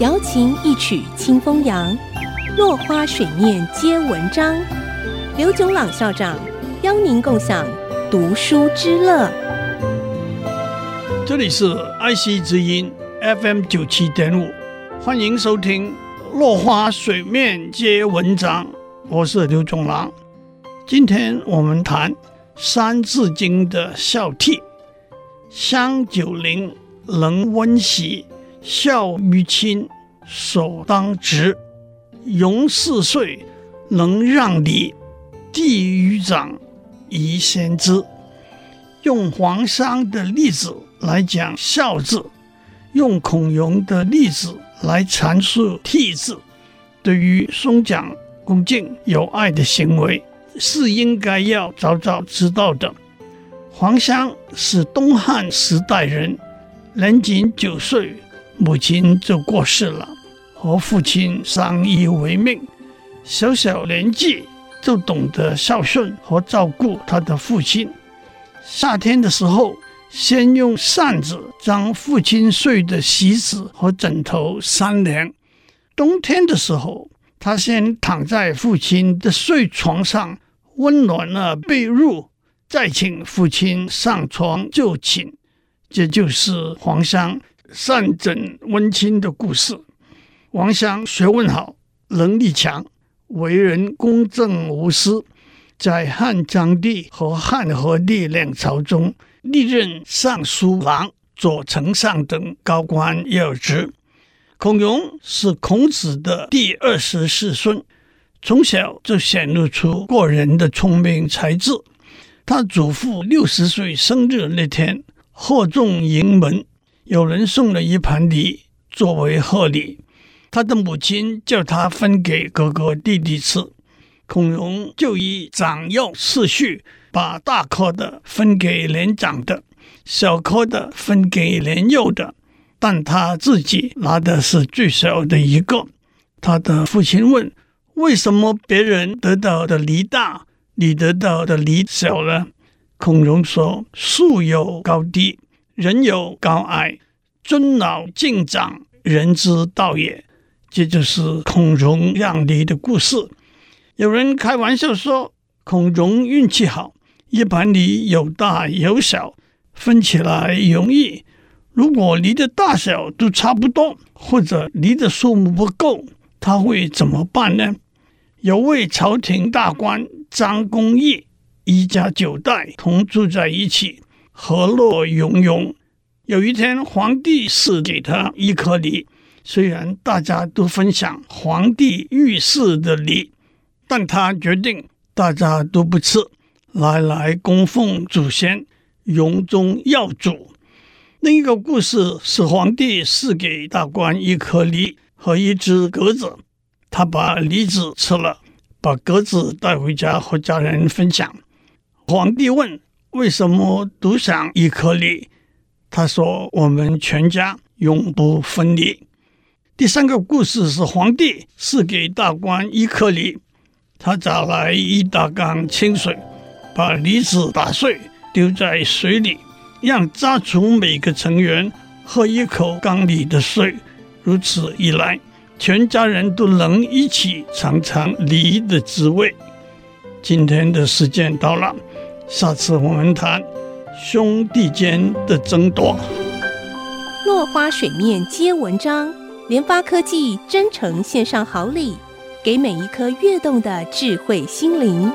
瑶琴一曲清风扬，落花水面皆文章。刘炯朗校长邀您共享读书之乐。这里是爱惜之音 FM 九七点五，欢迎收听《落花水面皆文章》，我是刘炯朗。今天我们谈《三字经》的孝悌。香九龄，能温席，孝于亲，首当执；融四岁，能让梨，悌于长，宜先知。用黄香的例子来讲孝字，用孔融的例子来阐述悌字，对于颂讲恭敬有爱的行为，是应该要早早知道的。黄香是东汉时代人，年仅九岁，母亲就过世了，和父亲相依为命。小小年纪就懂得孝顺和照顾他的父亲。夏天的时候，先用扇子将父亲睡的席子和枕头扇凉；冬天的时候，他先躺在父亲的睡床上，温暖了被褥。再请父亲上床就寝，这就是黄香善枕温亲的故事。黄香学问好，能力强，为人公正无私，在汉章帝和汉和帝两朝中历任尚书郎、左丞相等高官要职。孔融是孔子的第二十世孙，从小就显露出过人的聪明才智。他祖父六十岁生日那天，贺众盈门，有人送了一盘梨作为贺礼。他的母亲叫他分给哥哥弟弟吃，孔融就以长幼次序，把大颗的分给年长的，小颗的分给年幼的，但他自己拿的是最小的一个。他的父亲问：“为什么别人得到的梨大？”你得到的梨小呢，孔融说：“树有高低，人有高矮，尊老敬长，人之道也。”这就是孔融让梨的故事。有人开玩笑说，孔融运气好，一盘梨有大有小，分起来容易。如果梨的大小都差不多，或者梨的数目不够，他会怎么办呢？有位朝廷大官张公义，一家九代同住在一起，和乐融融。有一天，皇帝赐给他一颗梨，虽然大家都分享皇帝御赐的梨，但他决定大家都不吃，拿来供奉祖先，荣宗耀祖。另一个故事是皇帝赐给大官一颗梨和一只鸽子。他把梨子吃了，把鸽子带回家和家人分享。皇帝问：“为什么独享一颗梨？”他说：“我们全家永不分离。”第三个故事是皇帝赐给大官一颗梨，他找来一大缸清水，把梨子打碎，丢在水里，让家族每个成员喝一口缸里的水。如此一来，全家人都能一起尝尝梨的滋味。今天的时间到了，下次我们谈兄弟间的争夺。落花水面皆文章，联发科技真诚献上好礼，给每一颗跃动的智慧心灵。